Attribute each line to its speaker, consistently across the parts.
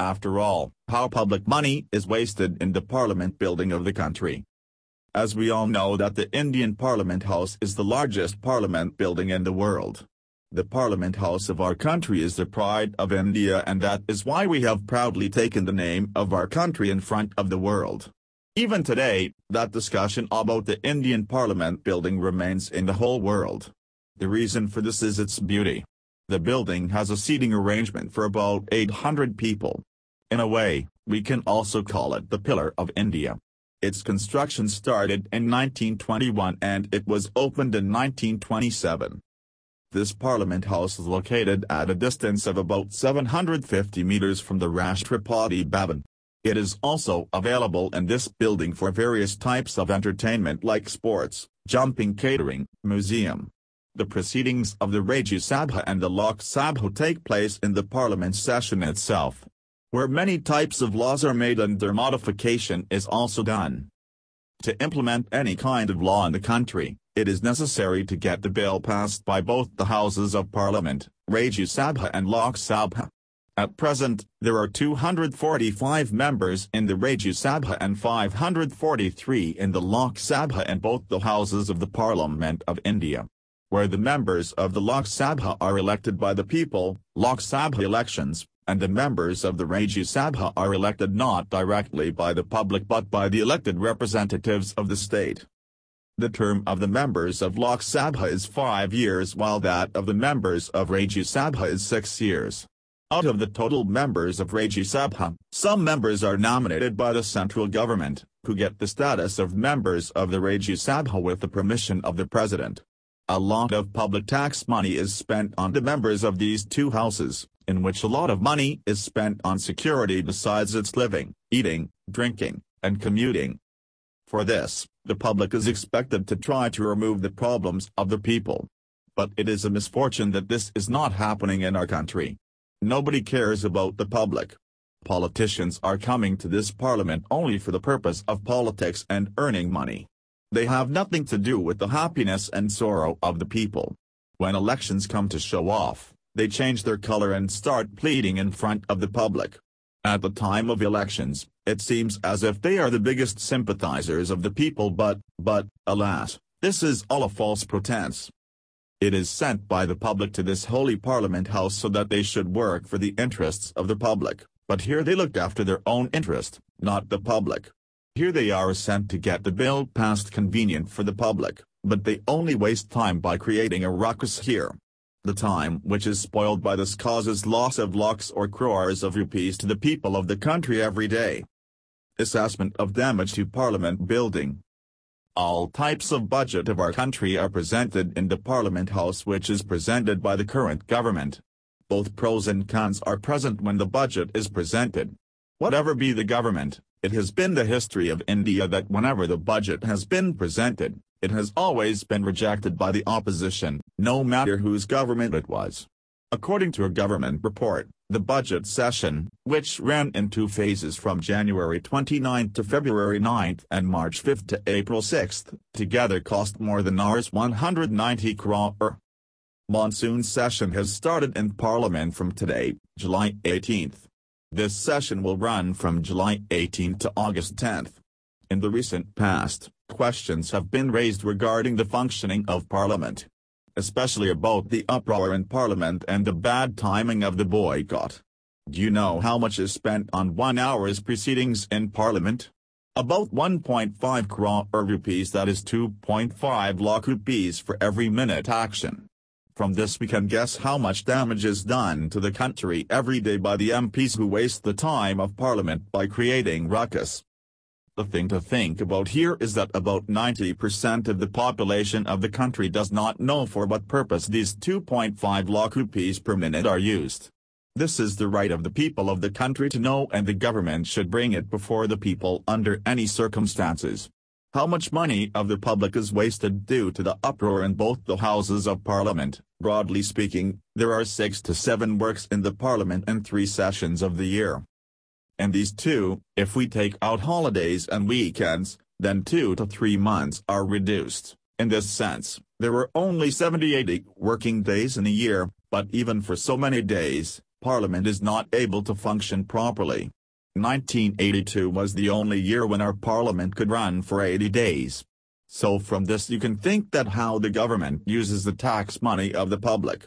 Speaker 1: after all, how public money is wasted in the parliament building of the country. As we all know that the Indian Parliament House is the largest parliament building in the world. The Parliament House of our country is the pride of India and that is why we have proudly taken the name of our country in front of the world. Even today, that discussion about the Indian Parliament building remains in the whole world. The reason for this is its beauty. The building has a seating arrangement for about 800 people. In a way, we can also call it the Pillar of India. Its construction started in 1921 and it was opened in 1927. This Parliament House is located at a distance of about 750 meters from the Rashtrapati Bhavan. It is also available in this building for various types of entertainment like sports, jumping catering, museum. The proceedings of the Rajya Sabha and the Lok Sabha take place in the parliament session itself, where many types of laws are made and their modification is also done. To implement any kind of law in the country, it is necessary to get the bill passed by both the houses of parliament, Rajya Sabha and Lok Sabha. At present, there are 245 members in the Rajya Sabha and 543 in the Lok Sabha and both the houses of the Parliament of India. Where the members of the Lok Sabha are elected by the people, Lok Sabha elections, and the members of the Rajya Sabha are elected not directly by the public but by the elected representatives of the state. The term of the members of Lok Sabha is five years while that of the members of Rajya Sabha is six years. Out of the total members of Rajya Sabha, some members are nominated by the central government, who get the status of members of the Rajya Sabha with the permission of the president. A lot of public tax money is spent on the members of these two houses, in which a lot of money is spent on security besides its living, eating, drinking, and commuting. For this, the public is expected to try to remove the problems of the people. But it is a misfortune that this is not happening in our country. Nobody cares about the public. Politicians are coming to this parliament only for the purpose of politics and earning money. They have nothing to do with the happiness and sorrow of the people. When elections come to show off, they change their color and start pleading in front of the public. At the time of elections, it seems as if they are the biggest sympathizers of the people but, but, alas, this is all a false pretense. It is sent by the public to this holy parliament house so that they should work for the interests of the public, but here they look after their own interest, not the public. Here they are sent to get the bill passed convenient for the public, but they only waste time by creating a ruckus here. The time which is spoiled by this causes loss of lakhs or crores of rupees to the people of the country every day. Assessment of damage to Parliament building. All types of budget of our country are presented in the Parliament House which is presented by the current government. Both pros and cons are present when the budget is presented. Whatever be the government, it has been the history of India that whenever the budget has been presented, it has always been rejected by the opposition, no matter whose government it was. According to a government report, the budget session, which ran in two phases from January 29 to February 9 and March 5 to April 6, together cost more than Rs 190 crore. Monsoon session has started in Parliament from today, July 18. This session will run from July 18 to August 10. In the recent past, questions have been raised regarding the functioning of Parliament. Especially about the uproar in Parliament and the bad timing of the boycott. Do you know how much is spent on one hour's proceedings in Parliament? About 1.5 crore rupees that is 2.5 lakh rupees for every minute action. From this we can guess how much damage is done to the country every day by the MPs who waste the time of Parliament by creating ruckus. The thing to think about here is that about 90% of the population of the country does not know for what purpose these 2.5 lakh rupees per minute are used. This is the right of the people of the country to know and the government should bring it before the people under any circumstances. How much money of the public is wasted due to the uproar in both the Houses of Parliament? Broadly speaking, there are six to seven works in the Parliament in three sessions of the year and these two, if we take out holidays and weekends, then two to three months are reduced. In this sense, there are only 78 working days in a year, but even for so many days, Parliament is not able to function properly. 1982 was the only year when our Parliament could run for 80 days. So from this you can think that how the government uses the tax money of the public.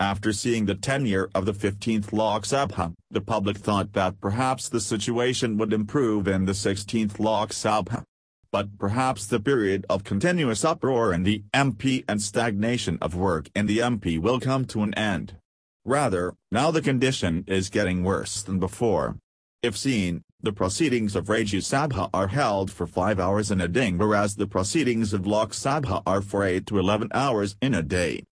Speaker 1: After seeing the tenure of the 15th Lok Sabha, the public thought that perhaps the situation would improve in the 16th Lok Sabha but perhaps the period of continuous uproar in the MP and stagnation of work in the MP will come to an end. Rather, now the condition is getting worse than before. If seen, the proceedings of Rajya Sabha are held for 5 hours in a day whereas the proceedings of Lok Sabha are for 8 to 11 hours in a day.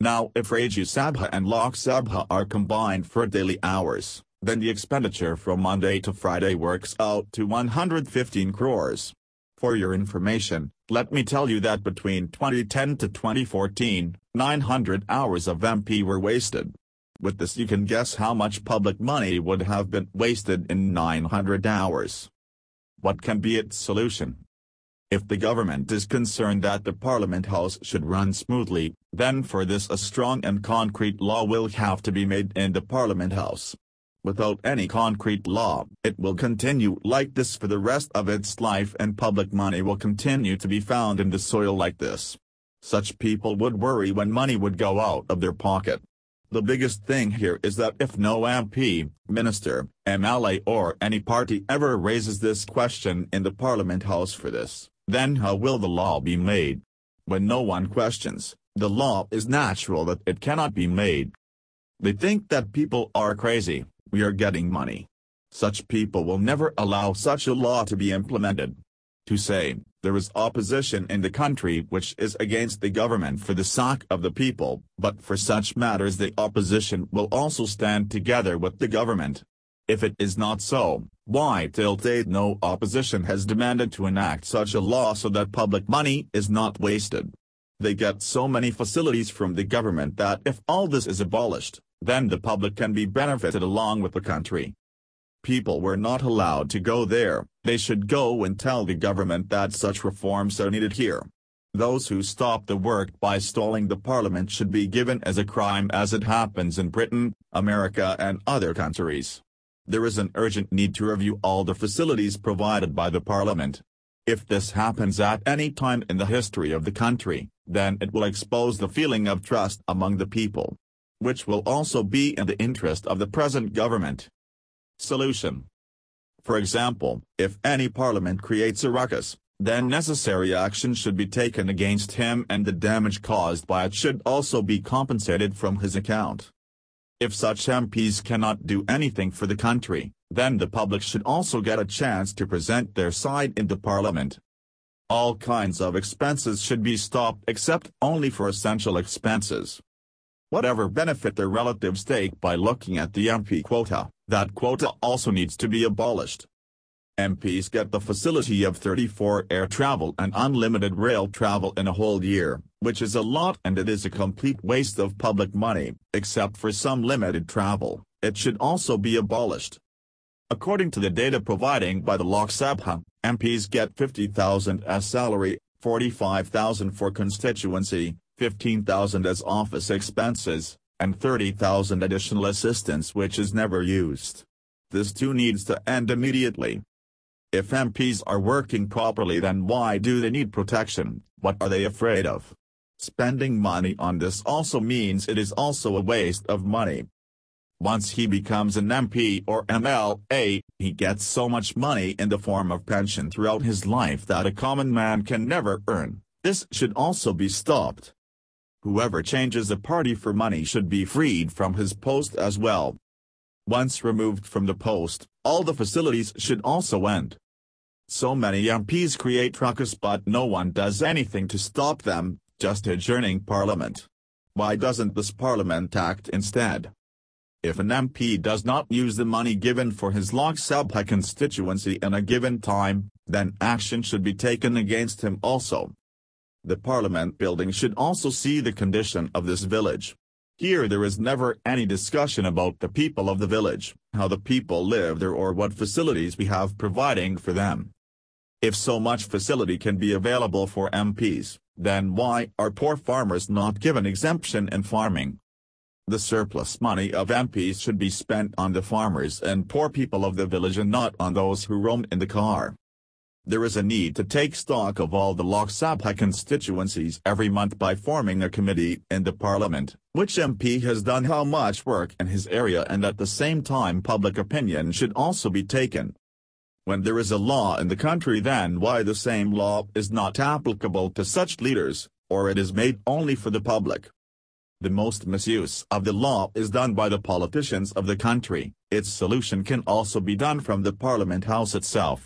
Speaker 1: Now if Rajya Sabha and Lok Sabha are combined for daily hours, then the expenditure from Monday to Friday works out to 115 crores. For your information, let me tell you that between 2010 to 2014, 900 hours of MP were wasted. With this you can guess how much public money would have been wasted in 900 hours. What can be its solution? If the government is concerned that the Parliament House should run smoothly, then for this a strong and concrete law will have to be made in the Parliament House. Without any concrete law, it will continue like this for the rest of its life and public money will continue to be found in the soil like this. Such people would worry when money would go out of their pocket. The biggest thing here is that if no MP, minister, MLA or any party ever raises this question in the Parliament House for this, then how will the law be made? When no one questions, the law is natural that it cannot be made. They think that people are crazy we are getting money. Such people will never allow such a law to be implemented. To say, there is opposition in the country which is against the government for the sake of the people, but for such matters the opposition will also stand together with the government. If it is not so, why till date no opposition has demanded to enact such a law so that public money is not wasted? They get so many facilities from the government that if all this is abolished, then the public can be benefited along with the country. People were not allowed to go there, they should go and tell the government that such reforms are needed here. Those who stop the work by stalling the parliament should be given as a crime as it happens in Britain, America and other countries. There is an urgent need to review all the facilities provided by the parliament. If this happens at any time in the history of the country, then it will expose the feeling of trust among the people which will also be in the interest of the present government. Solution For example, if any parliament creates a ruckus, then necessary action should be taken against him and the damage caused by it should also be compensated from his account. If such MPs cannot do anything for the country, then the public should also get a chance to present their side in the parliament. All kinds of expenses should be stopped except only for essential expenses whatever benefit their relatives take by looking at the MP quota, that quota also needs to be abolished. MPs get the facility of 34 air travel and unlimited rail travel in a whole year, which is a lot and it is a complete waste of public money, except for some limited travel, it should also be abolished. According to the data providing by the Lok Sabha, MPs get 50,000 as salary, 45,000 for constituency, 15,000 as office expenses, and 30,000 additional assistance which is never used. This too needs to end immediately. If MPs are working properly then why do they need protection, what are they afraid of? Spending money on this also means it is also a waste of money. Once he becomes an MP or MLA, he gets so much money in the form of pension throughout his life that a common man can never earn. This should also be stopped. Whoever changes a party for money should be freed from his post as well. Once removed from the post, all the facilities should also end. So many MPs create ruckus but no one does anything to stop them, just adjourning parliament. Why doesn't this parliament act instead? If an MP does not use the money given for his Lok Sabha constituency in a given time, then action should be taken against him also. The parliament building should also see the condition of this village. Here there is never any discussion about the people of the village, how the people live there or what facilities we have providing for them. If so much facility can be available for MPs, then why are poor farmers not given exemption in farming? The surplus money of MPs should be spent on the farmers and poor people of the village and not on those who roam in the car. There is a need to take stock of all the Lok Sabha constituencies every month by forming a committee in the parliament, which MP has done how much work in his area and at the same time public opinion should also be taken. When there is a law in the country then why the same law is not applicable to such leaders, or it is made only for the public. The most misuse of the law is done by the politicians of the country, its solution can also be done from the parliament house itself.